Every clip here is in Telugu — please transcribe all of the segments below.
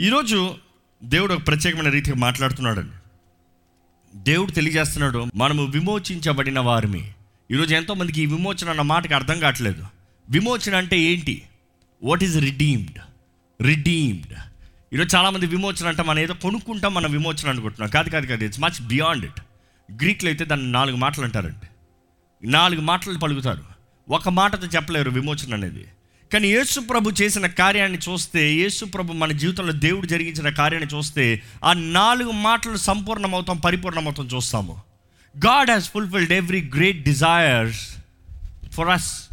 ఈరోజు దేవుడు ఒక ప్రత్యేకమైన రీతిగా మాట్లాడుతున్నాడండి. దేవుడు తెలియజేస్తున్నాడు మనము విమోచించబడిన వారిమి. ఈరోజు ఎంతోమందికి ఈ విమోచన అన్న మాటకి అర్థం కావట్లేదు. విమోచన అంటే ఏంటి? వాట్ ఈజ్ రిడీమ్డ్ రిడీమ్డ్ ఈరోజు చాలామంది విమోచన అంటే మనం ఏదో కొనుక్కుంటాం మన విమోచన అనుకుంటున్నాం. కాదు కాదు కాదు ఇట్స్ మచ్ బియాండ్ ఇట్ గ్రీక్లో అయితే దాన్ని నాలుగు మాటలు అంటారండి. నాలుగు మాటలు పలుకుతారు. ఒక మాటతో చెప్పలేరు విమోచన అనేది. కానీ యేసు ప్రభు చేసిన కార్యాన్ని చూస్తే యేసు ప్రభు మన జీవితంలో దేవుడు జరిగించిన కార్యాన్ని చూస్తే ఆ నాలుగు మాటలు సంపూర్ణమవుతాం పరిపూర్ణమవుతాం చూస్తాము. God has fulfilled every great desires for us.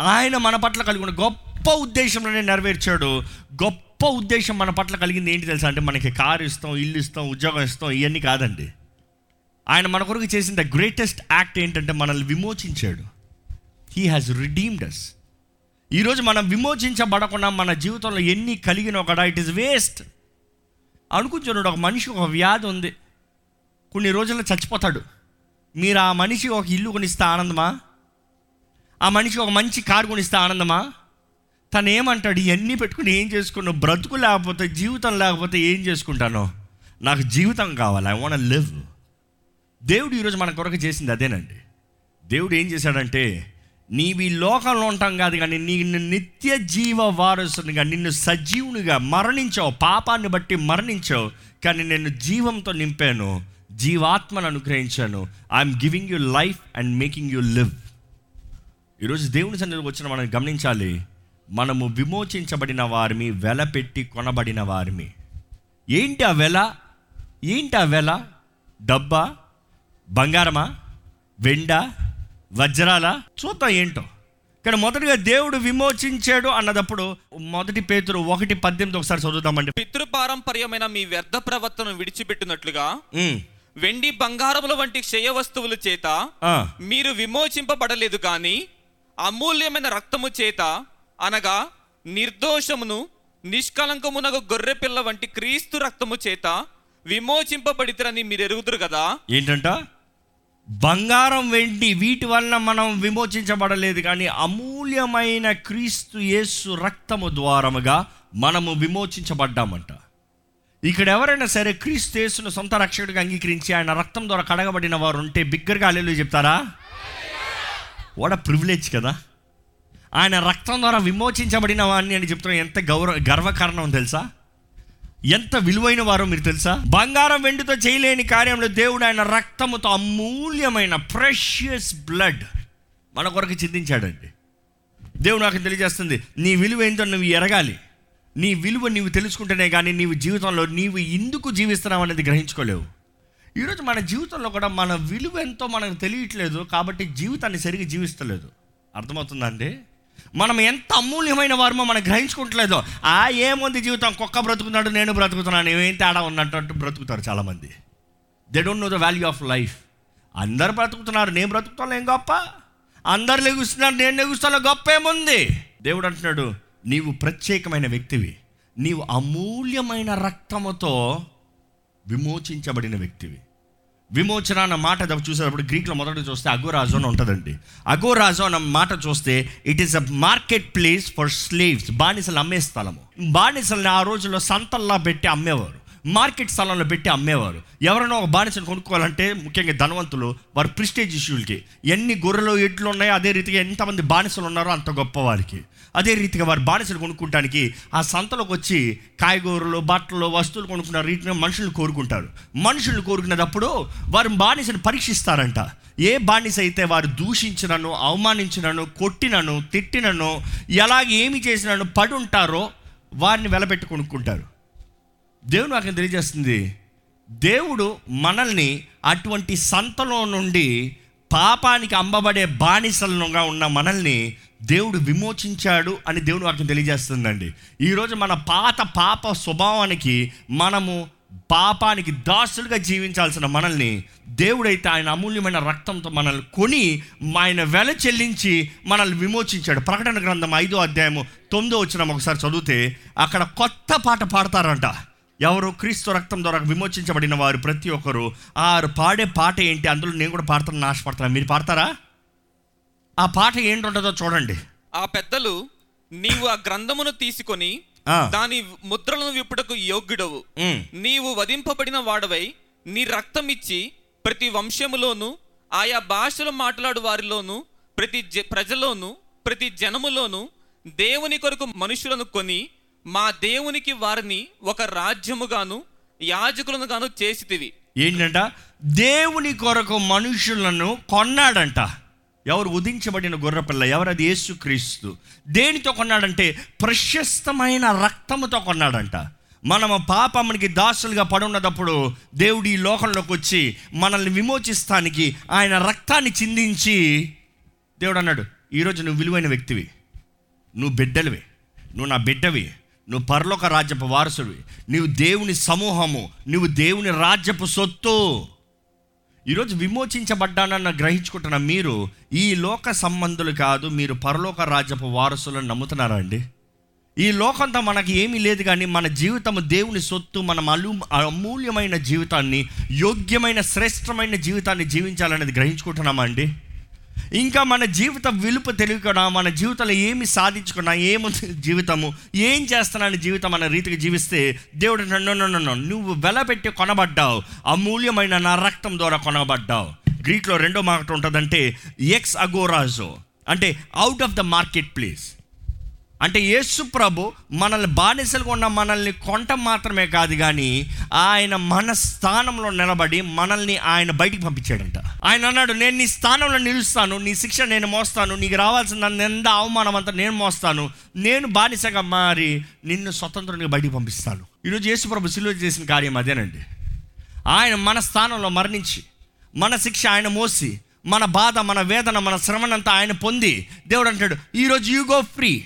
ఆయన మన పట్ల కలిగి ఉన్న గొప్ప ఉద్దేశంలోనే నెరవేర్చాడు. గొప్ప ఉద్దేశం మన పట్ల కలిగింది ఏంటి తెలుసా అంటే మనకి కారు ఇస్తాం ఇల్లు ఇస్తాం ఉద్యోగం ఇస్తాం ఇవన్నీ కాదండి. ఆయన మన కొరకు చేసిన ద గ్రేటెస్ట్ యాక్ట్ ఏంటంటే మనల్ని విమోచించాడు. హీ హాజ్ రిడీమ్డ్ అస్ ఈరోజు మనం విమోచించబడకుండా మన జీవితంలో ఎన్ని కలిగిన ఒకడా ఇట్ ఇస్ వేస్ట్ అనుకుంటున్నాడు ఒక మనిషి ఒక వ్యాధి ఉంది. కొన్ని రోజుల్లో చచ్చిపోతాడు. మీరు ఆ మనిషి ఒక ఇల్లు కొనిస్తే ఆనందమా? ఆ మనిషి ఒక మంచి కారు కొనిస్తే ఆనందమా? తను ఏమంటాడు ఇవన్నీ పెట్టుకుని ఏం చేసుకున్నావు? బ్రతుకు లేకపోతే జీవితం లేకపోతే ఏం చేసుకుంటాను? నాకు జీవితం కావాలి ఐ వాంట్ లివ్ దేవుడు ఈరోజు మన కొరకు చేసింది అదేనండి. దేవుడు ఏం చేశాడంటే నీవి లోకంలో ఉంటాం కాదు కానీ నిన్ను నిత్య జీవ వారసునిగా నిన్ను సజీవునిగా మరణించావు పాపాన్ని బట్టి మరణించావు కానీ నేను జీవంతో నింపాను జీవాత్మను అనుగ్రహించాను. I'm giving you life and making you live ఈరోజు దేవుని సన్నిధికి వచ్చిన మనం గమనించాలి మనము విమోచించబడిన వారిని వెల పెట్టి కొనబడిన వారిని ఏంటి ఆ వెల? ఏంటి ఆ వెల? డబ్బా? బంగారమా? వెండ? వజ్రాల? చూద్దాం ఏంటో. కానీ మొదటిగా దేవుడు విమోచించాడు అన్నదప్పుడు మొదటి పేతురు ఒకటి పద్దెనిమిది ఒకసారి చదువుదామండి. పితృపారంపర్యమైన మీ వ్యర్థ ప్రవర్తనను విడిచిపెట్టినట్లుగా వెండి బంగారముల వంటి క్షయ వస్తువుల చేత మీరు విమోచింపబడలేదు కానీ అమూల్యమైన రక్తము చేత అనగా నిర్దోషమును నిష్కలంకమునకు గొర్రె పిల్ల వంటి క్రీస్తు రక్తము చేత విమోచింపబడితరని మీరు ఎరుగుదురు కదా. ఏంటంట? బంగారం వెండి వీటి వలన మనం విమోచించబడలేదు కానీ అమూల్యమైన క్రీస్తు యేసు రక్తము ద్వారముగా మనము విమోచించబడ్డామంట. ఇక్కడ ఎవరైనా సరే క్రీస్తు యేసును సొంత రక్షకుడిగా అంగీకరించి ఆయన రక్తం ద్వారా కడగబడిన వారు ఉంటే బిగ్గరగా అల్లెలు చెప్తారా? వాడ ప్రివిలేజ్ కదా. ఆయన రక్తం ద్వారా విమోచించబడిన వాడిని అని చెప్తున్నా. ఎంత గౌరవ గర్వకారణం తెలుసా? ఎంత విలువైన వారో మీరు తెలుసా? బంగారం వెండితో చేయలేని కార్యంలో దేవుడు ఆయన రక్తముతో అమూల్యమైన ప్రెషియస్ బ్లడ్ మన కొరకు చిందించాడండి. దేవుడు నాకు తెలియజేస్తుంది నీ విలువ ఏంటో నువ్వు ఎరగాలి. నీ విలువ నీవు తెలుసుకుంటేనే కానీ నీవు జీవితంలో నీవు ఎందుకు జీవిస్తున్నావు అనేది గ్రహించుకోలేవు. ఈరోజు మన జీవితంలో కూడా మన విలువ ఎంతో మనకు తెలియట్లేదు కాబట్టి జీవితాన్ని సరిగ్గా జీవిస్తలేదు. అర్థమవుతుందా అండి? మనం ఎంత అమూల్యమైన వారమో మనం గ్రహించుకుంటలేదో. ఆ ఏముంది జీవితం? కుక్క బ్రతుకుతున్నాడు నేను బ్రతుకుతున్నాను ఏం తేడా ఉన్నట్టు బ్రతుకుతారు చాలామంది. They don't know the value of life అందరు బ్రతుకుతున్నారు నేను బ్రతుకుతాను ఏం గొప్ప? అందరు లెగుస్తున్నారు నేను లెగుస్తాను గొప్ప ఏముంది? దేవుడు అంటున్నాడు నీవు ప్రత్యేకమైన వ్యక్తివి. నీవు అమూల్యమైన రక్తముతో విమోచించబడిన వ్యక్తివి. విమోచన అన్న మాట చూసేటప్పుడు గ్రీక్లో మొదట చూస్తే అగోరాజు అని ఉంటుందండి. అగోరాజు అన్న మాట చూస్తే it is a market place for slaves బానిసలు అమ్మే స్థలము. బానిసల్ని ఆ రోజుల్లో సంతల్లా పెట్టి అమ్మేవారు. మార్కెట్ స్థలంలో పెట్టి అమ్మేవారు. ఎవరైనా ఒక బానిసను కొనుక్కోవాలంటే ముఖ్యంగా ధనవంతులు వారి ప్రిస్టేజ్ ఇష్యూలకి ఎన్ని గొర్రెలు ఎడ్లు ఉన్నాయో అదే రీతిగా ఎంతమంది బానిసలు ఉన్నారో అంత గొప్ప వారికి. అదే రీతిగా వారి బానిసలు కొనుక్కోటానికి ఆ సంతలోకి వచ్చి కాయగూరలు బట్టలు వస్తువులు కొనుక్కున్న రీతిగా మనుషులు కోరుకుంటారు. మనుషులు కోరుకునేటప్పుడు వారు బానిసను పరీక్షిస్తారంట. ఏ బానిస అయితే వారు దూషించినను అవమానించినను కొట్టినను తిట్టినను ఎలాగ ఏమి చేసినను పడుంటారో వారిని వెలబెట్టి కొనుక్కుంటారు. దేవుడు నాకు తెలియజేస్తుంది? దేవుడు మనల్ని అటువంటి సంతలో నుండి పాపానికి అమ్మబడే బానిసలుగా ఉన్న మనల్ని దేవుడు విమోచించాడు అని దేవుడు వాక్యం తెలియజేస్తుందండి. ఈరోజు మన పాత పాప స్వభావానికి మనము పాపానికి దాసులుగా జీవించాల్సిన మనల్ని దేవుడైతే ఆయన అమూల్యమైన రక్తంతో మనల్ని కొని ఆయన వెల చెల్లించి మనల్ని విమోచించాడు. ప్రకటన గ్రంథం ఐదో అధ్యాయము తొమ్మిదో వచ్చిన ఒకసారి చదివితే అక్కడ కొత్త పాట పాడతారంట. ఎవరు క్రీస్తు రక్తం ద్వారా విమోచించబడిన వారు ప్రతి ఒక్కరు ఆరు పాడే పాట ఏంటి? అందులో నేను కూడా పాడతాను ఆశపడతాను. మీరు పాడతారా? ఆ పాట ఏంటుంటుందో చూడండి. ఆ పెద్దలు నీవు ఆ గ్రంథమును తీసుకొని. దాని ముద్రలను విప్పుటకు యోగ్యుడవు. నీవు వధింపబడిన వాడవై నీ రక్తం ఇచ్చి ప్రతి వంశములోను ఆయా భాషలు మాట్లాడు వారిలోను ప్రతి జ- ప్రజలోను ప్రతి జనములోను దేవుని కొరకు మనుషులను కొని మా దేవునికి వారిని ఒక రాజ్యముగాను యాజకులను గాను చేసితివి. ఏంటంట? దేవుని కొరకు మనుషులను కొన్నాడంట. ఎవరు ఉదించబడిన గొర్రెపిల్ల ఎవరు అది యేసుక్రీస్తు. దేనితో కొన్నాడంటే ప్రశస్తమైన రక్తముతో కొన్నాడంట. మనము పాపమునికి దాసులుగా పడున్నప్పుడు దేవుడు ఈ లోకంలోకి వచ్చి మనల్ని విమోచిస్తానికి ఆయన రక్తాన్ని చిందించి దేవుడు అన్నాడు ఈరోజు నువ్వు విలువైన వ్యక్తివి. నువ్వు బిడ్డలివి. నువ్వు నా బిడ్డవి. నువ్వు పరలోక రాజ్యపు వారసుడివి. నువ్వు దేవుని సమూహము నువ్వు దేవుని రాజ్యపు సొత్తు. ఈరోజు విమోచించబడ్డానన్న గ్రహించుకుంటున్న మీరు ఈ లోక సంబంధులు కాదు మీరు పరలోక రాజ్యపు వారసులను నమ్ముతున్నారా అండి? ఈ లోకంతో మనకి ఏమీ లేదు కానీ మన జీవితం దేవుని సొత్తు మనం అలు అమూల్యమైన జీవితాన్ని యోగ్యమైన శ్రేష్టమైన జీవితాన్ని జీవించాలనేది గ్రహించుకుంటున్నామా అండి? ఇంకా మన జీవిత విలుపు తెలియకుండా మన జీవితంలో ఏమి సాధించుకున్నా ఏముంది జీవితము ఏం చేస్తున్నాను జీవితం అన్న రీతికి జీవిస్తే దేవుడు నన్ను నన్ను నన్ను నువ్వు వెలపెట్టి కొనబడ్డావు. అమూల్యమైన నా రక్తం ద్వారా కొనబడ్డావు. గ్రీక్లో రెండో మాట ఉంటుందంటే ఎక్స్ అగోరాజో అంటే out of the market place అంటే యేసు ప్రభు మనల్ని బానిసలుగా ఉన్న మనల్ని కొంట మాత్రమే కాదు కానీ ఆయన మన స్థానంలో నిలబడి మనల్ని ఆయన బయటికి పంపించాడంట. ఆయన అన్నాడు నేను నీ స్థానంలో నిలుస్తాను నీ శిక్ష నేను మోస్తాను నీకు రావాల్సిన నింద అవమానం అంతా నేను మోస్తాను నేను బానిసగా మారి నిన్ను స్వతంత్రంగా బయటికి పంపిస్తాను. ఈరోజు యేసు ప్రభు సిలువ చేసిన కార్యం అదేనండి. ఆయన మన స్థానంలో మరణించి మన శిక్ష ఆయన మోసి మన బాధ మన వేదన మన శ్రమనంతా ఆయన పొంది దేవుడు అంటాడు ఈరోజు యూ గో ఫ్రీ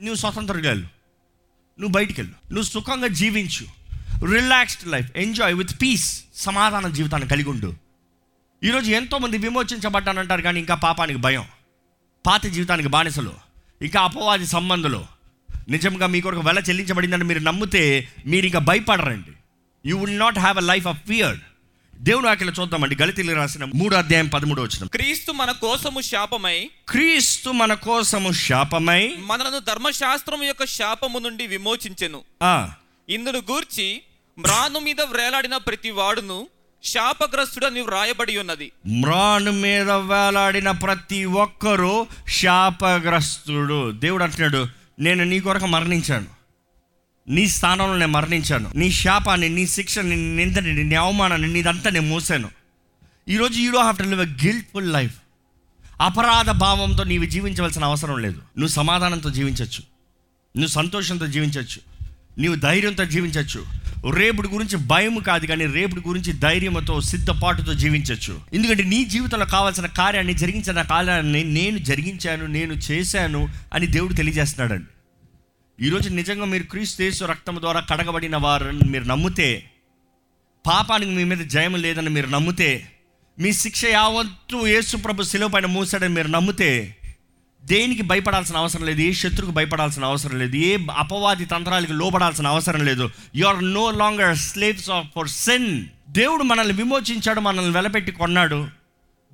నువ్వు స్వతంత్రంగా నువ్వు బయటికి వెళ్ళు. నువ్వు సుఖంగా జీవించు. Relaxed life enjoy with peace సమాధాన జీవితాన్ని కలిగి ఉండు. ఈరోజు ఎంతోమంది విమోచించబడ్డానంటారు కానీ ఇంకా పాపానికి భయం. పాత జీవితానికి బానిసలు. ఇంకా అపవాది సంబంధులు. నిజంగా మీ కొరకు వెల చెల్లించబడిందని మీరు నమ్మితే మీరు ఇంకా భయపడరండి. You will not have a life of fear దేవుడు ఆకలి చూద్దామండి. గలితీలు రాసిన మూడో అధ్యాయం పదమూడు వచ్చిన క్రీస్తు మన కోసము శాపమై క్రీస్తు మన కోసము శాపమై మనలను ధర్మశాస్త్రం యొక్క శాపము నుండి విమోచించెను. ఆ, ఇందును గూర్చి మ్రాను మీద వ్రేలాడిన ప్రతి వాడును శాపగ్రస్తుడని వ్రాయబడి ఉన్నది. మ్రాను మీద వేలాడిన ప్రతి ఒక్కరూ శాపగ్రస్తుడు. దేవుడు అంటున్నాడు నేను నీ కొరకు మరణించాను. నీ స్థానంలో నేను మరణించాను. నీ శాపాన్ని నీ శిక్షని నీ నిందని నీ అవమానాన్ని నీదంతా నేను మోసాను ఈరోజు you do have to live a guiltful life అపరాధ భావంతో నీవు జీవించవలసిన అవసరం లేదు. నువ్వు సమాధానంతో జీవించవచ్చు. నువ్వు సంతోషంతో జీవించవచ్చు. నీవు ధైర్యంతో జీవించవచ్చు. రేపుడు గురించి భయం కాదు కానీ రేపుడు గురించి ధైర్యంతో సిద్ధపాటుతో జీవించవచ్చు. ఎందుకంటే నీ జీవితంలో కావాల్సిన కార్యాన్ని జరిగించిన కార్యాన్ని నేను జరిగించాను నేను చేశాను అని దేవుడు తెలియజేస్తున్నాడండి. ఈరోజు నిజంగా మీరు క్రీస్తు రక్తం ద్వారా కడగబడిన వారని మీరు నమ్మితే పాపానికి మీ మీద జయం లేదని మీరు నమ్మితే మీ శిక్ష యావత్తు యేసుప్రభు శిలువ పైన మూసాడని మీరు నమ్మితే దేనికి భయపడాల్సిన అవసరం లేదు ఏ శత్రుకు భయపడాల్సిన అవసరం లేదు ఏ అపవాది తంత్రాలకు లోబడాల్సిన అవసరం లేదు. You are no longer slaves of for sin దేవుడు మనల్ని విమోచించాడు మనల్ని వెలపెట్టి కొన్నాడు.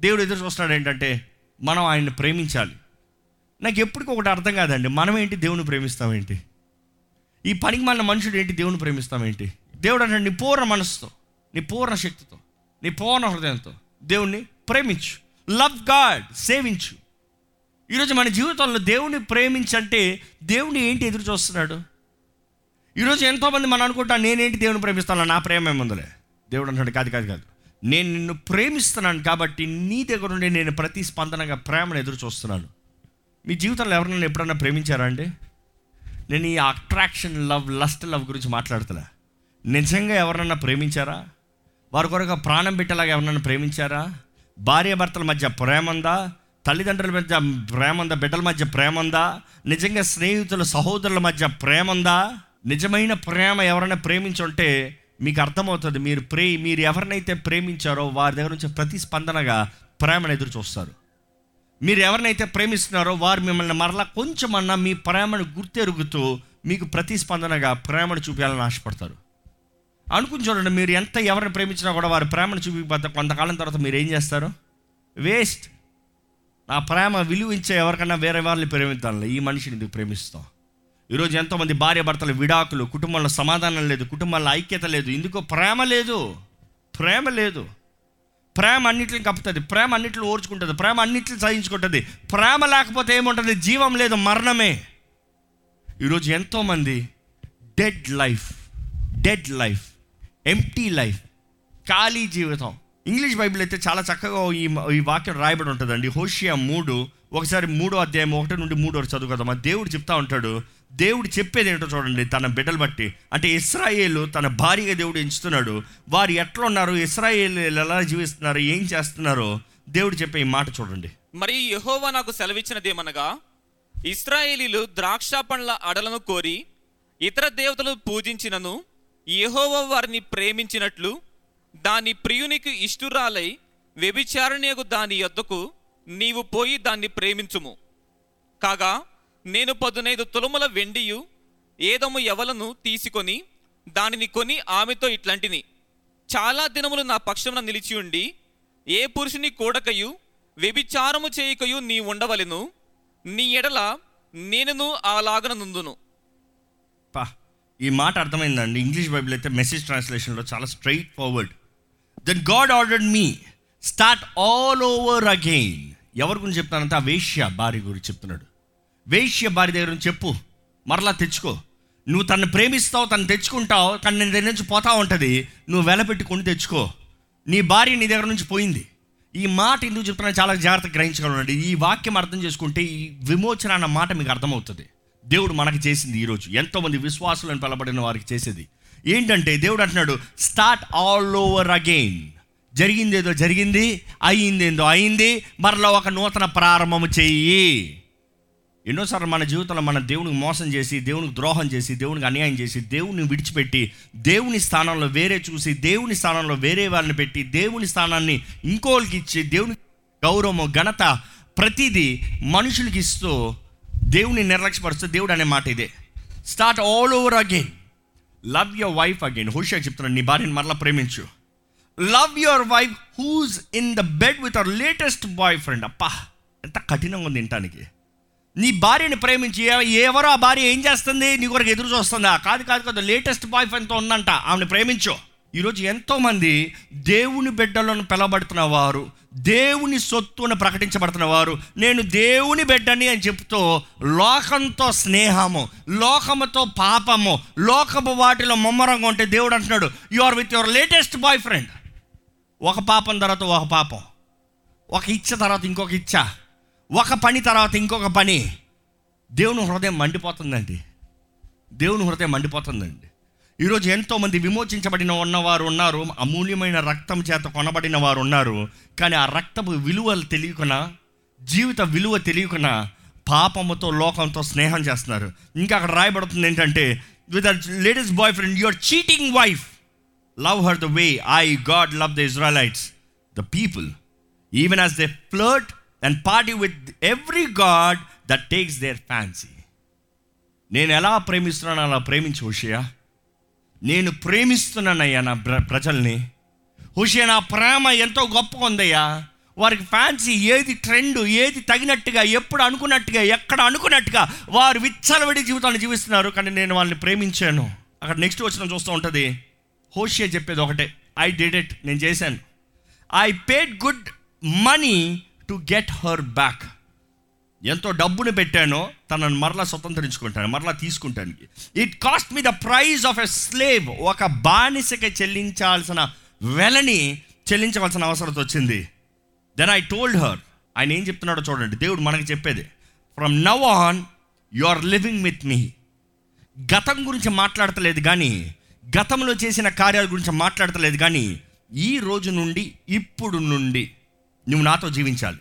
దేవుడు ఎదురు చూస్తున్నాడు ఏంటంటే మనం ఆయన్ని ప్రేమించాలి. నాకు ఎప్పటికీ ఒకటి అర్థం కాదండి. మనం ఏంటి? దేవుని ప్రేమిస్తామేంటి ఈ పనికి మన మనుషుడు ఏంటి? దేవుని ప్రేమిస్తామేంటి దేవుడు అంటే నీ పూర్ణ మనసుతో నీ పూర్ణ శక్తితో నీ పూర్ణ హృదయంతో దేవుణ్ణి ప్రేమించు. లవ్ గాడ్ సేవించు. ఈరోజు మన జీవితంలో దేవుని ప్రేమించంటే దేవుని ఏంటి ఎదురు చూస్తున్నాడు? ఈరోజు ఎంతోమంది మనం అనుకుంటా నేనేంటి దేవుని ప్రేమిస్తాను నా ప్రేమ ఏముందిలే? దేవుడు అంటాడు కాదు కాదు కాదు. నేను నిన్ను ప్రేమిస్తున్నాను కాబట్టి నీ దగ్గర నుండి నేను ప్రతి స్పందనగా ప్రేమను ఎదురు చూస్తున్నాను. మీ జీవితంలో ఎవరైనా ఎప్పుడన్నా ప్రేమించారా అండి? నేను ఈ అట్రాక్షన్ లవ్ లస్ట్ లవ్ గురించి మాట్లాడుతున్నా. నిజంగా ఎవరన్నా ప్రేమించారా? వారి కొరకు ప్రాణం పెట్టేలాగా ఎవరన్నా ప్రేమించారా? భార్యాభర్తల మధ్య ప్రేమ ఉందా? తల్లిదండ్రుల మధ్య ప్రేమ ఉందా? బిడ్డల మధ్య ప్రేమ ఉందా? నిజంగా స్నేహితుల సహోదరుల మధ్య ప్రేమ ఉందా? నిజమైన ప్రేమ ఎవరైనా ప్రేమించుంటే మీకు అర్థమవుతుంది. మీరు ప్రే మీరు ఎవరినైతే ప్రేమించారో వారి దగ్గర నుంచి ప్రతిస్పందనగా ప్రేమను ఎదురు చూస్తారు. మీరు ఎవరినైతే ప్రేమిస్తున్నారో వారు మిమ్మల్ని మరలా కొంచెమన్నా మీ ప్రేమను గుర్తెరుగుతూ మీకు ప్రతిస్పందనగా ప్రేమను చూపించాలని ఆశపడతారు. అనుకుని చూడండి మీరు ఎంత ఎవరిని ప్రేమించినా కూడా వారు ప్రేమను చూపించకపోతే కొంతకాలం తర్వాత మీరు ఏం చేస్తారు? వేస్ట్. నా ప్రేమ విలువించే ఎవరికన్నా వేరే వాళ్ళని ప్రేమిద్దాంలే ఈ మనిషిని ఎందుకు ప్రేమిస్తాం? ఈరోజు ఎంతోమంది భార్య భర్తలు విడాకులు కుటుంబంలో సమాధానం లేదు కుటుంబంలో ఐక్యత లేదు ఇందుకో ప్రేమ లేదు ప్రేమ లేదు. ప్రేమ అన్నింటిని కప్పుతుంది ప్రేమ అన్నింటిని ఓర్చుకుంటుంది ప్రేమ అన్నింటిని సహించుకుంటుంది. ప్రేమ లేకపోతే ఏముంటుంది? జీవం లేదు మరణమే. ఈరోజు ఎంతోమంది dead life dead life empty life ఖాళీ జీవితం. ఇంగ్లీష్ బైబిల్ అయితే చాలా చక్కగా ఈ ఈ వాక్యం రాయబడి ఉంటుందండి. హోషియా మూడు ఒకసారి మూడో అధ్యాయం ఒకటి నుండి మూడు వరకు చదువుకుందాం దేవుడు చెప్తా ఉంటాడు దేవుడు చెప్పేది ఏంటో చూడండి తన బిడ్డలు బట్టి. అంటే ఇస్రాయేలు తన భార్యగా దేవుడు ఎంచుతున్నాడు. వారు ఎట్లా ఉన్నారు ఇస్రాయేల్ ఎలా జీవిస్తున్నారు ఏం చేస్తున్నారో దేవుడు చెప్పే ఈ మాట చూడండి. మరి యహోవా నాకు సెలవిచ్చినదేమనగా ఇస్రాయేలీలు ద్రాక్ష పండ్ల అడలను కోరి ఇతర దేవతలు పూజించినను యెహోవా వారిని ప్రేమించినట్లు దాని ప్రియునికి ఇష్టురాలై వ్యభిచారణకు దాని యొద్దకు నీవు పోయి దాన్ని ప్రేమించుము. కాగా నేను పదునైదు తులముల వెండియు ఏదము ఎవలను తీసుకొని దానిని కొని ఆమెతో ఇట్లాంటిని. చాలా దినములు నా పక్షమున నిలిచి ఉండి ఏ పురుషుని కూడకయు వ్యభిచారము చేయకయు నీ ఉండవలెను. నీ ఎడల నేనును అలాగన నుందును. పా ఈ మాట అర్థమైందండి. ఇంగ్లీష్ బైబిల్ అయితే మెసేజ్ ట్రాన్స్లేషన్లో చాలా straight forward. Then God ordered me start all over again ఎవరి గురించి చెప్తానంటే ఆ వేష్య భార్య గురించి చెప్తున్నాడు. వేష్య భార్య దగ్గర నుంచి చెప్పు. మరలా తెచ్చుకో. నువ్వు తను ప్రేమిస్తావు తను తెచ్చుకుంటావు కానీ నీ దగ్గర నుంచి పోతా ఉంటుంది. నువ్వు వెలపెట్టుకుని తెచ్చుకో. నీ భార్య నీ దగ్గర నుంచి పోయింది. ఈ మాట ఎందుకు చెప్తున్నా చాలా జాగ్రత్తగా గ్రహించగలండి ఈ వాక్యం అర్థం చేసుకుంటే ఈ విమోచన అన్న మాట మీకు అర్థమవుతుంది. దేవుడు మనకి చేసింది ఈరోజు ఎంతోమంది విశ్వాసులను పిలబడిన వారికి చేసేది. ఏంటంటే దేవుడు అంటున్నాడు స్టార్ట్ ఆల్ ఓవర్ అగైన్ జరిగింది ఏదో జరిగింది అయిందేందో అయింది మరలా ఒక నూతన ప్రారంభము చెయ్యి. ఎన్నోసార్లు మన జీవితంలో మన దేవునికి మోసం చేసి దేవునికి ద్రోహం చేసి దేవునికి అన్యాయం చేసి దేవుని విడిచిపెట్టి దేవుని స్థానంలో వేరే చూసి దేవుని స్థానంలో వేరే వాళ్ళని పెట్టి దేవుని స్థానాన్ని ఇంకోళ్ళకి ఇచ్చి దేవుని గౌరవము ఘనత ప్రతిదీ మనుషులకి ఇస్తూ దేవుని నిర్లక్ష్యపరుస్తూ దేవుడు అనే మాట ఇదే. Start all over again love your wife again హుషా చెప్తున్నాను నీ భార్యను మరలా ప్రేమించు. Love your wife who's in the bed with our latest boy friend అప్పా ఎంత కఠినంగా ఉంది వినటానికి నీ భార్యని ప్రేమించి ఎవరో ఆ భార్య ఏం చేస్తుంది? నీ కొరకు ఎదురు చూస్తుందా? కాదు కాదు కాదు లేటెస్ట్ బాయ్ ఫ్రెండ్తో ఉందంట. ఆమెను ప్రేమించు. ఈరోజు ఎంతోమంది దేవుని బిడ్డలను పిలబడుతున్న వారు దేవుని సొత్తును ప్రకటించబడుతున్న వారు నేను దేవుని బిడ్డని అని చెప్తూ లోకంతో స్నేహము లోకముతో పాపము లోకపు వాటిలో ముమ్మరంగా ఉంటే దేవుడు అంటున్నాడు you are with your latest boy friend ఒక పాపం తర్వాత ఒక పాపం. ఒక ఇచ్చ తర్వాత ఇంకొక ఇచ్చ. ఒక పని తర్వాత ఇంకొక పని. దేవుని హృదయం మండిపోతుందండి. దేవుని హృదయం మండిపోతుందండి. ఈరోజు ఎంతోమంది విమోచించబడిన ఉన్నవారు ఉన్నారు అమూల్యమైన రక్తం చేత కొనబడిన వారు ఉన్నారు కానీ ఆ రక్తపు విలువలు తెలియకున్నా జీవిత విలువ తెలియకున్నా పాపముతో లోకంతో స్నేహం చేస్తున్నారు. ఇంకా అక్కడ రాయబడుతుంది ఏంటంటే with ladies boy friend your cheating wife love her the way I God love the Israelites the people even as they flirt and party with every god that takes their fancy నేను ఎలా ప్రేమిస్తున్నాను అలా ప్రేమించు హుషయా. నేను ప్రేమిస్తున్నానయ్యా నా ప్ర- ప్రజల్ని. హుషయా నా ప్రేమ ఎంతో గొప్పగా ఉందయ్యా. వారికి ఫ్యాన్సీ ఏది ట్రెండ్ ఏది తగినట్టుగా ఎప్పుడు అనుకున్నట్టుగా ఎక్కడ అనుకున్నట్టుగా వారు విచ్చలవిడి జీవితాన్ని జీవిస్తున్నారు. కానీ నేను వాళ్ళని ప్రేమించాను. అక్కడ నెక్స్ట్ వచ్చిన చూస్తూ ఉంటుంది హోషియా చెప్పేది ఒకటే. ఐ డిడ్ ఇట్ నేను చేశాను. I paid good money to get her back ఎంతో డబ్బును పెట్టానో తనను మరలా స్వతంత్రించుకుంటాను మరలా తీసుకుంటాను. It cost me the price of a slave ఒక బానిసకి చెల్లించాల్సిన వెలని చెల్లించవలసిన అవసరం వచ్చింది. దెన్ ఐ టోల్డ్ హర్ ఆయన ఏం చెప్తున్నాడో చూడండి. దేవుడు మనకి చెప్పేది. From now on you are living with me గతం గురించి మాట్లాడతలేదు కానీ గతంలో చేసిన కార్యాల గురించి మాట్లాడతలేదు కానీ ఈ రోజు నుండి ఇప్పుడు నుండి నువ్వు నాతో జీవించాలి.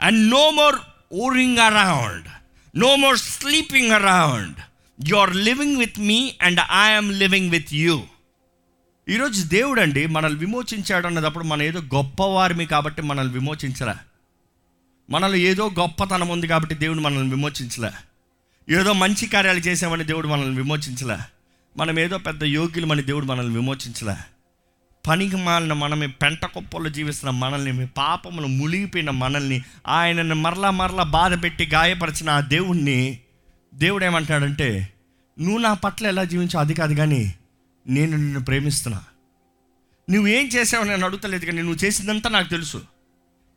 And no more whoring around no more sleeping around you are living with me and I'm living with you ఈరోజు దేవుడు అండి మనల్ని విమోచించాడు అన్నదప్పుడు మనం ఏదో గొప్పవారిమి కాబట్టి మనల్ని విమోచించలే. మనలో ఏదో గొప్పతనం ఉంది కాబట్టి దేవుడు మనల్ని విమోచించలే. ఏదో మంచి కార్యాలు చేసామని దేవుడు మనల్ని విమోచించలే. మనం ఏదో పెద్ద యోగ్యులమని దేవుడు మనల్ని విమోచించలే. పనికి మాలిన మనమే పెంట కుప్పల్లో జీవిస్తున్న మనల్ని పాపములు మునిగిపోయిన మనల్ని ఆయనను మరలా మరలా బాధ పెట్టి గాయపరిచిన ఆ దేవుణ్ణి దేవుడు ఏమంటాడంటే నువ్వు నా పట్ల ఎలా జీవించావు? అది కాదు కానీ నేను నిన్ను ప్రేమిస్తున్నా. నువ్వు ఏం చేసావు నేను అడుగుతలేదు కానీ నువ్వు చేసిందంతా నాకు తెలుసు.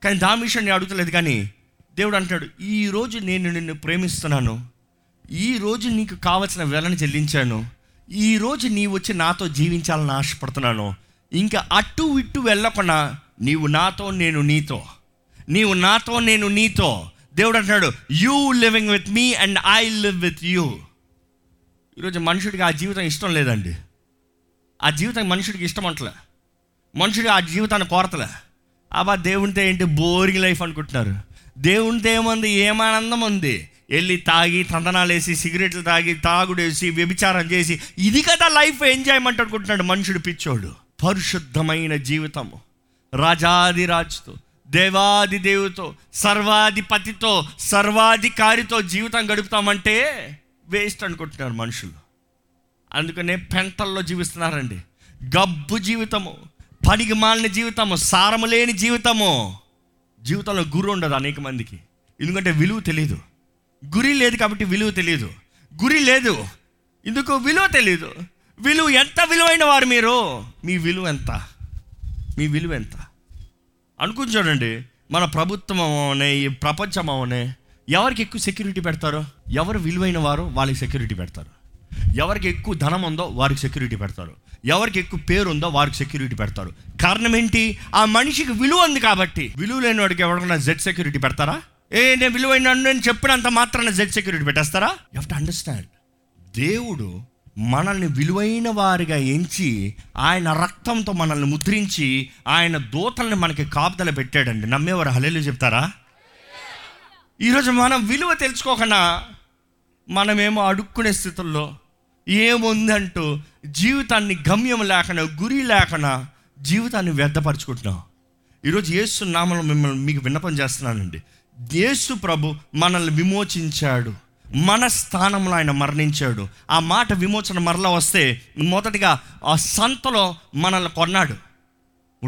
కానీ దాని విషయం నేను అడుగుతలేదు కానీ దేవుడు అంటాడు ఈరోజు నేను నిన్ను ప్రేమిస్తున్నాను. ఈరోజు నీకు కావలసిన వెలను చెల్లించాను. ఈరోజు నీ వచ్చి నాతో జీవించాలని ఆశపడుతున్నాను. ఇంకా అటు ఇటు వెళ్ళకుండా నీవు నాతో నేను నీతో. నీవు నాతో నేను నీతో. దేవుడు అంటున్నాడు you living with me and I live with you ఈరోజు మనుషుడికి ఆ జీవితం ఇష్టం లేదండి. ఆ జీవితం మనుషుడికి ఇష్టం అంటలే. మనుషుడు ఆ జీవితాన్ని కోరతలే. అబ్బా దేవునితో ఏంటి? బోరింగ్ లైఫ్ అనుకుంటున్నారు. దేవునితో ఏముంది? ఏమానందం ఉంది? వెళ్ళి తాగి తందనాలేసి సిగరెట్లు తాగి తాగుడేసి వ్యభిచారం చేసి ఇది కదా లైఫ్ ఎంజాయ్మెంట్ అనుకుంటున్నాడు మనుషుడు పిచ్చోడు. పరిశుద్ధమైన జీవితము. రాజాదిరాజుతో దేవాది దేవుతో సర్వాధిపతితో సర్వాధికారితో జీవితం గడుపుతామంటే వేస్ట్ అనుకుంటున్నారు మనుషులు. అందుకనే పెంటల్లో జీవిస్తున్నారండి. గబ్బు జీవితము పనికి మాలిన జీవితము సారము లేని జీవితము. జీవితంలో గురు ఉండదు అనేక మందికి. ఎందుకంటే విలువ తెలియదు గురి లేదు కాబట్టి విలువ తెలియదు. గురి లేదు. ఎందుకు విలువ తెలియదు విలువ ఎంత విలువైన వారు మీరు? మీ విలువ ఎంత? మీ విలువ ఎంత? అనుకుని చూడండి. మన ప్రభుత్వం అవనే ఈ ప్రపంచం అవనే ఎవరికి ఎక్కువ సెక్యూరిటీ పెడతారో? ఎవరు విలువైన వారు వాళ్ళకి సెక్యూరిటీ పెడతారు. ఎవరికి ఎక్కువ ధనం ఉందో వారికి సెక్యూరిటీ పెడతారు. ఎవరికి ఎక్కువ పేరు ఉందో వారికి సెక్యూరిటీ పెడతారు. కారణం ఏంటి? ఆ మనిషికి విలువ ఉంది కాబట్టి. విలువ లేని వాడికి ఎవరికైనా జెడ్ సెక్యూరిటీ పెడతారా? ఏ నేను విలువైన నేను చెప్పినంత మాత్రాన జెడ్ సెక్యూరిటీ పెట్టేస్తారా? యూ టు అండర్స్టాండ్ దేవుడు మనల్ని విలువైన వారిగా ఎంచి ఆయన రక్తంతో మనల్ని ముద్రించి ఆయన దూతల్ని మనకి కాపుదల పెట్టాడండి. నమ్మేవారు హలేలు చెప్తారా? ఈరోజు మనం విలువ తెలుసుకోకుండా మనమేమో అడుక్కునే స్థితుల్లో ఏముందంటూ జీవితాన్ని గమ్యం లేకుండా గురి లేకుండా జీవితాన్ని వ్యర్థపరుచుకుంటున్నాం. ఈరోజు నామలో మిమ్మల్ని మీకు విన్నపం చేస్తున్నానండి. యేసు ప్రభు మనల్ని విమోచించాడు. మన స్థానంలో ఆయన మరణించాడు. ఆ మాట విమోచన మరలా వస్తే మొదటిగా ఆ సంతలో మనల్ని కొన్నాడు.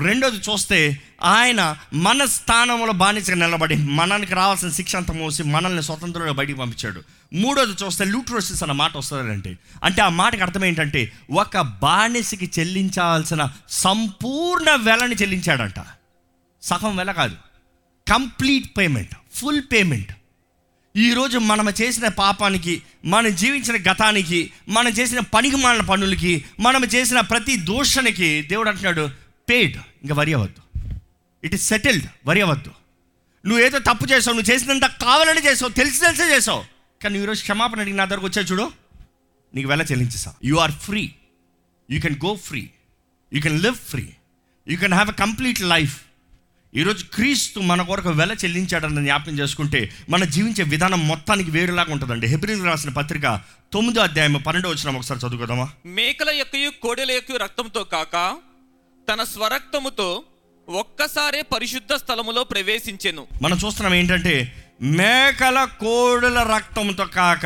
రెండోది చూస్తే ఆయన మన స్థానంలో బానిసగా నిలబడి మనకి రావాల్సిన శిక్ష అంత మోసి మనల్ని స్వతంత్రంగా బయటికి పంపించాడు. మూడోది చూస్తే లూట్రోసిస్ అన్న మాట వస్తుందంటే అంటే ఆ మాటకి అర్థం ఏంటంటే ఒక బానిసకి చెల్లించాల్సిన సంపూర్ణ వెలని చెల్లించాడంట. సగం వెల కాదు. Complete payment full payment. ఈరోజు మనం చేసిన పాపానికి మనం జీవించిన గతానికి మనం చేసిన పనికి మాలిన పనులకి మనం చేసిన ప్రతి దూషణకి దేవుడు అంటున్నాడు పేడ్ ఇంకా వరి అవ్వద్దు. ఇట్ ఇస్ సెటిల్డ్ వరి అవ్వద్దు. నువ్వు ఏదో తప్పు చేసావు నువ్వు చేసినంత కావాలని చేసావు తెలిసి తెలిసే చేసావు. కానీ ఈరోజు క్షమాపణ అడిగి నా దగ్గరకు వచ్చా చూడు నీకు వెళ్ళ చెల్లించేసా you are free you can go free you can live free you can have a complete life ఈరోజు క్రీస్తు మన కొరకు వెల చెల్లించాడని జ్ఞాపకం చేసుకుంటే మన జీవించే విధానం మొత్తానికి వేరులాగా ఉంటుందండి. హెబ్రిల్ రాసిన పత్రిక తొమ్మిదో అధ్యాయం పన్నెండో వచ్చిన ఒకసారి చదువుకుందామా? మేకల యొక్కయు కోడెల యొక్క రక్తంతో కాక తన స్వరక్తముతో ఒక్కసారే పరిశుద్ధ స్థలములో ప్రవేశించెను. మనం చూస్తున్నాం ఏంటంటే మేకల కోడుల రక్తంతో కాక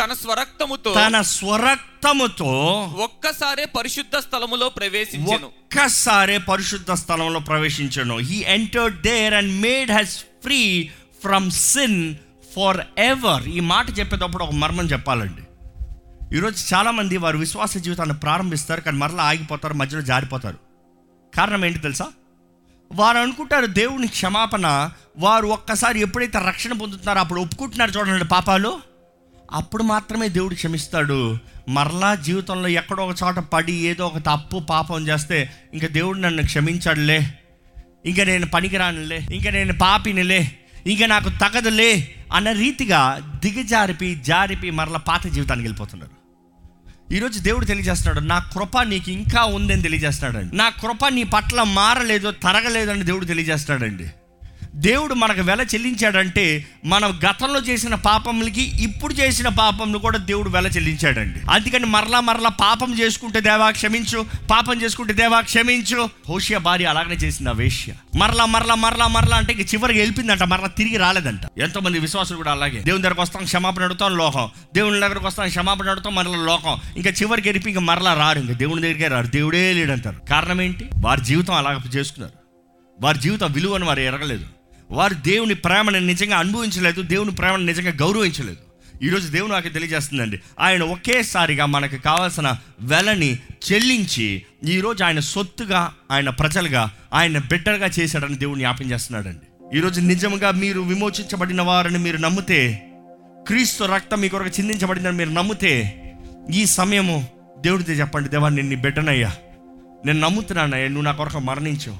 తన స్వరక్తముతో తన స్వరక్తముతో ఒక్కసారే పరిశుద్ధ స్థలములో ప్రవేశించెను. ఒక్కసారే పరిశుద్ధ స్థలంలో ప్రవేశించను. He entered there and made us free from sin for ever ఈ మాట చెప్పేటప్పుడు ఒక మర్మం చెప్పాలండి. ఈరోజు చాలామంది వారి విశ్వాస జీవితాన్ని ప్రారంభిస్తారు కానీ మరలా ఆగిపోతారు మధ్యలో జారిపోతారు. కారణం ఏంటి తెలుసా? వారు అనుకుంటారు దేవుని క్షమాపణ వారు ఒక్కసారి ఎప్పుడైతే రక్షణ పొందుతున్నారో అప్పుడు ఒప్పుకుంటున్నారు చూడండి పాపాలు. అప్పుడు మాత్రమే దేవుడు క్షమిస్తాడు. మరలా జీవితంలో ఎక్కడో ఒక చోట పడి ఏదో ఒక తప్పు పాపం చేస్తే ఇంకా దేవుడు నన్ను క్షమించాడులే. ఇంకా నేను పనికిరానులే. ఇంకా నేను పాపినిలే. ఇంకా నాకు తగదులే అన్న రీతిగా దిగజారిపి జారిపి మరలా పాత జీవితానికి వెళ్ళిపోతున్నారు ఈరోజు దేవుడు తెలియజేస్తున్నాడు నా కృప నీకు ఇంకా ఉందని తెలియజేస్తున్నాడండి. నా కృప నీ పట్ల మారలేదు తరగలేదని దేవుడు తెలియజేస్తున్నాడండి. దేవుడు మనకు వెల చెల్లించాడంటే మనం గతంలో చేసిన పాపములకి ఇప్పుడు చేసిన పాపంను కూడా దేవుడు వెల చెల్లించాడండి. అందుకని మరలా మరలా పాపం చేసుకుంటే దేవా క్షమించు పాపం చేసుకుంటే దేవా క్షమించు. హోషియా భార్య అలాగనే చేసింది ఆ వేష్య మరలా మరలా మరలా మరలా అంటే ఇంక చివరికి వెళ్ళిపోయిందంట మరలా తిరిగి రాలేదంట. ఎంతో మంది విశ్వాసులు కూడా అలాగే. దేవుని దగ్గరకు వస్తాం క్షమాపణ అడుగుతాం లోకం. దేవుని దగ్గరకు వస్తాం క్షమాపణ అడుగుతాం మరలా లోకం. ఇంకా చివరికి వెళ్ళి ఇంకా మరలా రారు ఇంకా దేవుని దగ్గరికే రారు. దేవుడే లేడంటారు. కారణం ఏంటి? వారి జీవితం అలాగ చేసుకున్నారు. వారి జీవితం విలువను వారు ఎరగలేదు. వారు దేవుని ప్రేమను నిజంగా అనుభవించలేదు దేవుని ప్రేమను నిజంగా గౌరవించలేదు. ఈరోజు దేవుడు నాకు తెలియజేస్తుందండి. ఆయన ఒకేసారిగా మనకు కావాల్సిన వెలని చెల్లించి ఈరోజు ఆయన సొత్తుగా ఆయన ప్రజలుగా ఆయన బిడ్డలుగా చేశాడని దేవుడు జ్ఞాపం చేస్తున్నాడండి. ఈరోజు నిజంగా మీరు విమోచించబడిన వారని మీరు నమ్మితే క్రీస్తు రక్తం మీ కొరకు చిందించబడిందని మీరు నమ్మితే ఈ సమయము దేవుడితో చెప్పండి దేవా నేను నీ బిడ్డనయ్యా. నేను నమ్ముతున్నానయ్యా. నువ్వు నా కొరకు మరణించు.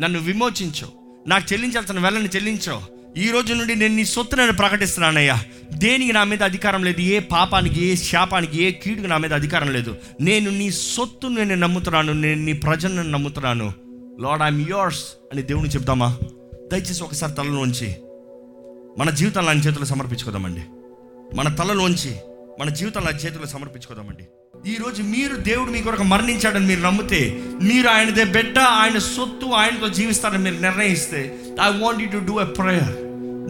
నన్ను విమోచించు. నాకు చెల్లించాల్సిన వెళ్ళని చెల్లించావు ఈ రోజు నుండి నేను నీ సొత్తునని ప్రకటిస్తున్నానయ్యా. దేనికి నా మీద అధికారం లేదు ఏ పాపానికి ఏ శాపానికి ఏ కీడుకు నా మీద అధికారం లేదు. నేను నీ సొత్తును నేను నమ్ముతున్నాను నేను నీ ప్రజలను నమ్ముతున్నాను. లార్డ్ ఐఎమ్ యోర్స్ అని దేవుని చెప్దామా? దయచేసి ఒకసారి తలలోంచి మన జీవితాలను ఆయన చేతులు సమర్పించుకోదామండి. మన తలలోంచి మన జీవితాలను చేతులు సమర్పించుకోదామండి. ఈరోజు మీరు దేవుడు మీ కొరకు మరణించాడని మీరు నమ్మితే మీరు ఆయనదే బిడ్డ ఆయన సొత్తు ఆయనతో జీవిస్తారని మీరు నిర్ణయిస్తే I want you to do a prayer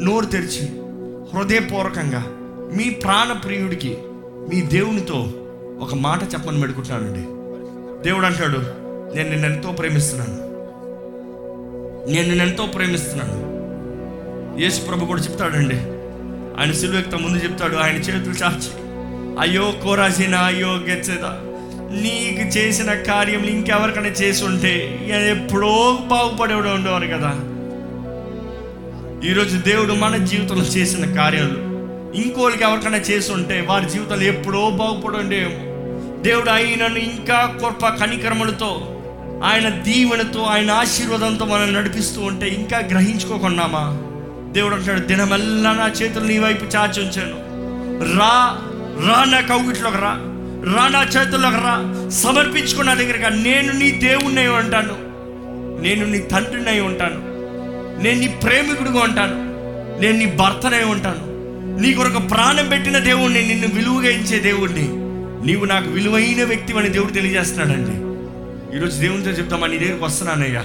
నోరు తెరిచి హృదయపూర్వకంగా మీ ప్రాణప్రియుడికి మీ దేవునితో ఒక మాట చెప్పని పెడుకుంటున్నానండి దేవుడు అంటాడు నేను నిన్ను ఎంతో ప్రేమిస్తున్నాను. నేను నిన్ను ఎంతో ప్రేమిస్తున్నాను. యేసు ప్రభు కూడా చెప్తాడండి. ఆయన సిలువెక్త ముందు చెప్తాడు ఆయన చేతులు చాచి అయ్యో కోరాసిన అయ్యో గెచ్చేదా నీకు చేసిన కార్యం ఇంకెవరికైనా చేసి ఉంటే ఎప్పుడో బాగుపడేవాడు ఉండేవారు కదా. ఈరోజు దేవుడు మన జీవితంలో చేసిన కార్యాలు ఇంకోళ్ళకి ఎవరికైనా చేసి ఉంటే వారి జీవితాలు ఎప్పుడో బాగుపడి ఉండేమో దేవుడు ఆయనను ఇంకా కృప కనికరములతో ఆయన దీవెనతో ఆయన ఆశీర్వాదంతో మనం నడిపిస్తూ ఉంటే ఇంకా గ్రహించుకోకున్నామా దేవుడు అంటాడు దినమల్లా నా చేతులు నీ వైపు చాచి ఉంచాను. రా రా నా కౌగిట్లోకి రా రా నా చేతుల్లోకి రా సమర్పించుకున్న దగ్గరగా నేను నీ దేవుణ్ణి ఉంటాను. నేను నీ తండ్రిని అయి ఉంటాను. నేను నీ ప్రేమికుడిగా ఉంటాను. నేను నీ భర్తనై ఉంటాను. నీ కొరకు ప్రాణం పెట్టిన దేవుణ్ణి నిన్ను విలువగా ఇచ్చే దేవుణ్ణి. నీవు నాకు విలువైన వ్యక్తి అని దేవుడు తెలియజేస్తున్నాడండి. ఈరోజు దేవునితో చెప్తామా నీ దగ్గరకు వస్తున్నానయ్యా.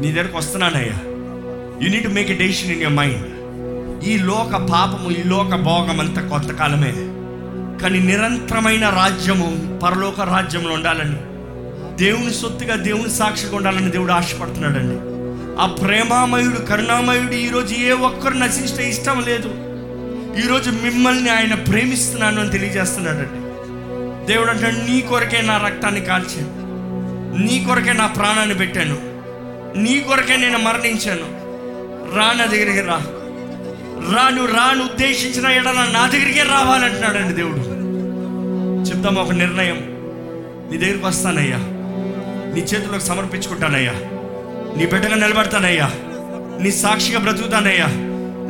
నీ దగ్గరకు వస్తున్నానయ్యా. You need make a decision in your mind ఈ లోక పాపము ఈ లోక భోగం అంతా కొంతకాలమే. కానీ నిరంతరమైన రాజ్యము పరలోక రాజ్యంలో ఉండాలని దేవుని సొత్తుగా దేవుని సాక్షిగా ఉండాలని దేవుడు ఆశపడుతున్నాడండి. ఆ ప్రేమామయుడు కరుణామయుడు ఈరోజు ఏ ఒక్కరు నశించే ఇష్టం లేదు. ఈరోజు మిమ్మల్ని ఆయన ప్రేమిస్తున్నాను అని తెలియజేస్తున్నాడండి. దేవుడు అంటాడు నీ కొరకే నా రక్తాన్ని కాల్చాను. నీ కొరకే నా ప్రాణాన్ని పెట్టాను. నీ కొరకే నేను మరణించాను. రా నా దగ్గరికి రా. రాను రాను ఉద్దేశించిన ఎడన నా దగ్గరికే రావాలంటున్నాడండి దేవుడు. చెప్తాము ఒక నిర్ణయం. నీ దగ్గరికి వస్తానయ్యా. నీ చేతులకు సమర్పించుకుంటానయ్యా. నీ బిడ్డగా నిలబడతానయ్యా. నీ సాక్షిగా బ్రతుకుతానయ్యా.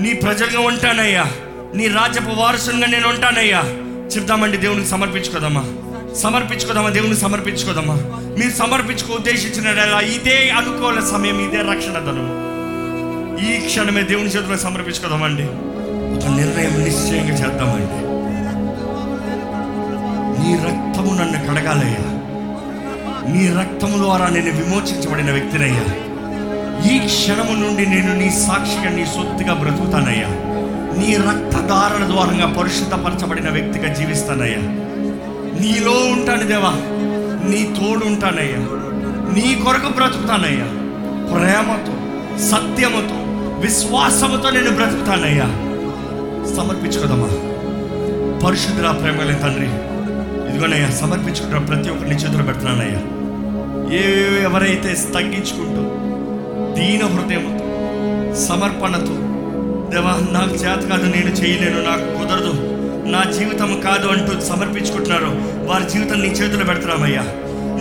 నీ ప్రజలుగా ఉంటానయ్యా. నీ రాజ్యపు వారసునిగా నేను ఉంటానయ్యా. చెప్తామండి దేవునికి సమర్పించుకోదమ్మా. సమర్పించుకోదామా దేవుని సమర్పించుకోదమ్మా. మీరు సమర్పించుకో ఉద్దేశించిన ఇదే అనుకూల సమయం ఇదే రక్షణ ధనము ఈ క్షణమే దేవుని చేతిలో సమర్పించుకుందామండి. ఒక నిర్ణయం నిశ్చయంగా చేద్దామండి. నీ రక్తము నన్ను కడగాలయ్యా. నీ రక్తము ద్వారా నేను విమోచించబడిన వ్యక్తినయ్యా. ఈ క్షణము నుండి నేను నీ సాక్షిగా నీ సొత్తుగా బ్రతుకుతానయ్యా. నీ రక్తధారణ ద్వారంగా పరిశుద్ధపరచబడిన వ్యక్తిగా జీవిస్తానయ్యా. నీలో ఉంటాను దేవా. నీ తోడు ఉంటానయ్యా. నీ కొరకు బ్రతుకుతానయ్యా. ప్రేమతో సత్యముతో విశ్వాసముతో నేను బ్రతుకుతానయ్యా. సమర్పించుకోదమ్మా. పరిశుద్ధ ప్రేమలే తండ్రి ఇదిగోనయ్యా సమర్పించుకుంటున్న ప్రతి ఒక్కరిని చేతులు పెడుతున్నానయ్యా. ఏ ఎవరైతే తగ్గించుకుంటూ దీన హృదయంతో సమర్పణతో దేవా నాకు చేత కాదు నేను చేయలేను నాకు కుదరదు నా జీవితం కాదు అంటూ సమర్పించుకుంటున్నారు వారి జీవితం నీ చేతులు పెడుతున్నామయ్యా.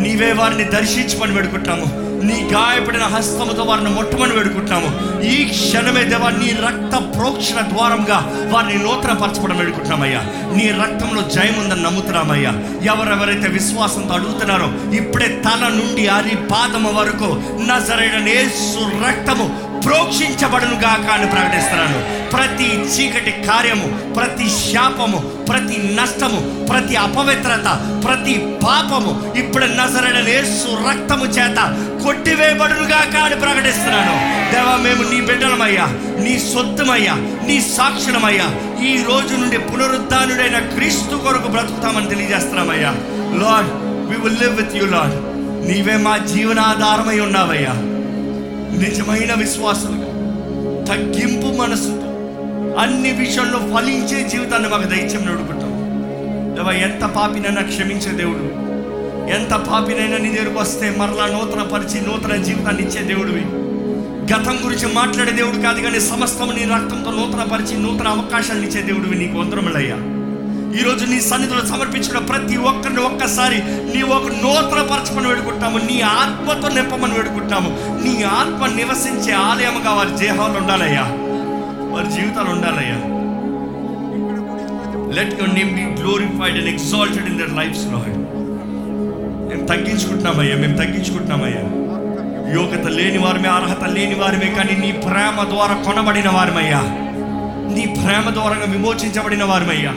నీవే వారిని దర్శించుకొని పెడుకుంటాము నీ గాయపడిన హస్తముతో వారిని మొట్టమని వేడుకుంటున్నాము. ఈ క్షణమే దేవా నీ రక్త ప్రోక్షణ ద్వారంగా వారిని నూతన పరచబడం వేడుకుంటున్నామయ్యా. నీ రక్తంలో జయముందని నమ్ముతున్నామయ్యా. ఎవరెవరైతే విశ్వాసంతో అడుగుతున్నారో ఇప్పుడే తల నుండి అరి పాదము వరకు నజరైన నేసు రక్తము ప్రోక్షించబడును గాక అని ప్రకటిస్తున్నాను. ప్రతి చీకటి కార్యము ప్రతి శాపము ప్రతి నష్టము ప్రతి అపవిత్రత ప్రతి పాపము ఇప్పుడు నజరైన రక్తము చేత కొట్టివేయబడును గాక అని ప్రకటిస్తున్నాను. దేవా మేము నీ బిడ్డలమయ్యా నీ సొత్తుమయ్యా నీ సాక్షులమయ్యా ఈ రోజు నుండి పునరుద్ధానుడైన క్రీస్తు కొరకు బ్రతుకుతామని తెలియజేస్తున్నామయ్యా. Lord we will live with you lord. నీవే మా జీవనాధారమై ఉన్నావయ్యా. నిజమైన విశ్వాసులుగా తగ్గింపు మనసుతో అన్ని విషయంలో ఫలించే జీవితాన్ని మాకు దయచేయమని అడుగుతాం దేవా ఎంత పాపినైనా క్షమించే దేవుడు ఎంత పాపినైనా నీ దగ్గరకు వస్తే మరలా నూతన పరిచి నూతన జీవితాన్ని ఇచ్చే దేవుడివి. గతం గురించి మాట్లాడే దేవుడు కాదు కానీ సమస్తం నీ రక్తంతో నూతన పరిచి నూతన అవకాశాలను ఇచ్చే దేవుడివి నీకు వందరములయ్యా ఈరోజు నీ సన్నిధిలో సమర్పించిన ప్రతి ఒక్కరిని ఒక్కసారి నీ ఒక నూతన పరచమని వేడుకుంటాము నీ ఆత్మతో నింపమని వేడుకుంటాము నీ ఆత్మ నివసించే ఆలయముగా వారి దేహాలు ఉండాలయ్యా. వారి జీవితాలు ఉండాలయ్యా. Let your name be glorified and exalted in their lives lord మేము తగ్గించుకుంటున్నామయ్యా మేము తగ్గించుకుంటున్నామయ్యా. యోగ్యత లేని వారమే అర్హత లేని వారమే కానీ నీ ప్రేమ ద్వారా కొనబడిన వారమయ్యా. నీ ప్రేమ ద్వారా విమోచించబడిన వారమయ్యా.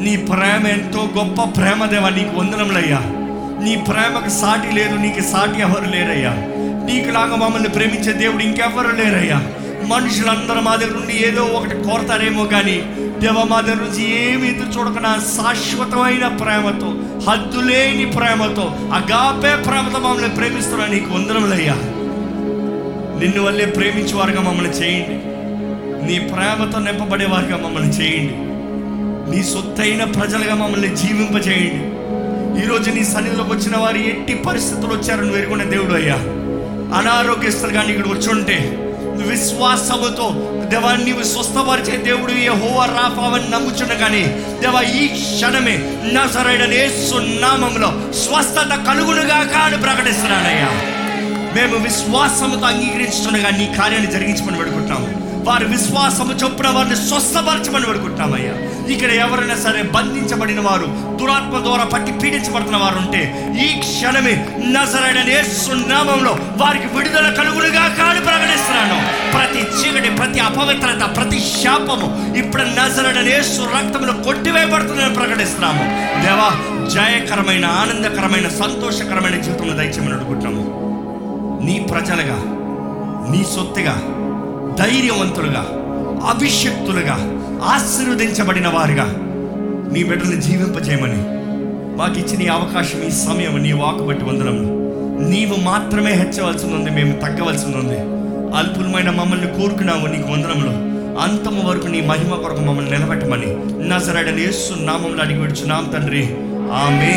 నీ ప్రేమ ఎంతో గొప్ప ప్రేమ దేవా నీకు వందనములయ్యా. నీ ప్రేమకు సాటి లేదు నీకు సాటి ఎవరు లేరయ్యా. నీకు లాగా మమ్మల్ని ప్రేమించే దేవుడు ఇంకెవరు లేరయ్యా. మనుషులందరూ మా దగ్గర నుండి ఏదో ఒకటి కోరతారేమో కానీ దేవ మా దగ్గర నుంచి ఏమి ఎదురు చూడకుండా శాశ్వతమైన ప్రేమతో హద్దులేని ప్రేమతో అగాపే ప్రేమతో మమ్మల్ని ప్రేమిస్తున్నా నీకు వందనములయ్యా. నిన్ను వల్లే ప్రేమించేవారుగా మమ్మల్ని చేయండి. నీ ప్రేమతో నింపబడేవారుగా మమ్మల్ని చేయండి. నీ సొత్తైన ప్రజలుగా మమ్మల్ని జీవింపచేయండి. ఈరోజు నీ సన్నిధిలోకి వచ్చిన వారు ఎట్టి పరిస్థితులు వచ్చారని వేరుకున్న దేవుడు అయ్యా. అనారోగ్యస్తులు కానీ ఇక్కడ వచ్చుంటే విశ్వాసముతో దేవా నీవు స్వస్థపరిచే దేవుడు హోవ రాఫావని నమ్ముచున్న కానీ దేవా ఈ క్షణమే నా సరైన నామంలో స్వస్థత కలుగునుగా కాని ప్రకటిస్తున్నానయ్యా మేము విశ్వాసముతో అంగీకరించుండగా నీ కార్యాన్ని జరిగించమని పెడుకుంటాము వారి విశ్వాసము చొప్పున వారిని స్వస్థపరచమని పెడుకుంటామయ్యా ఇక్కడ ఎవరైనా సరే బంధించబడిన వారు దురాత్మ ద్వారా పట్టి పీడించబడుతున్న వారు ఉంటే ఈ క్షణమే నజరైన యేసు వారికి విడుదల కలుగులుగా కాని ప్రకటిస్తున్నాను. ప్రతి చీకటి ప్రతి అపవిత్రత ప్రతి శాపము ఇప్పుడు నజరైన యేసు రక్తంలో కొట్టివేయబడుతుందని ప్రకటిస్తున్నాము. దేవా జయకరమైన ఆనందకరమైన సంతోషకరమైన జీవితంలో దయచేయమని అడుగుతున్నాము. నీ ప్రజలుగా నీ సొత్తుగా ధైర్యవంతులుగా అభిషక్తులుగా ఆశీర్వదించబడిన వారుగా నీ బిడ్డలు జీవింపజేయమని మాకు ఇచ్చిన ఈ అవకాశం ఈ సమయం నీ వాకు బట్టి వందనము నీవు మాత్రమే హెచ్చవలసి ఉంది మేము తగ్గవలసి ఉంది అల్పులమైన మమ్మల్ని కోరుకున్నావు నీకు వందనములు. అంతము వరకు నీ మహిమ కొరకు మమ్మల్ని నిలబెట్టమని నజరడని యేసు నామంలో అడిగి విడుచున్నాం తండ్రి. ఆమె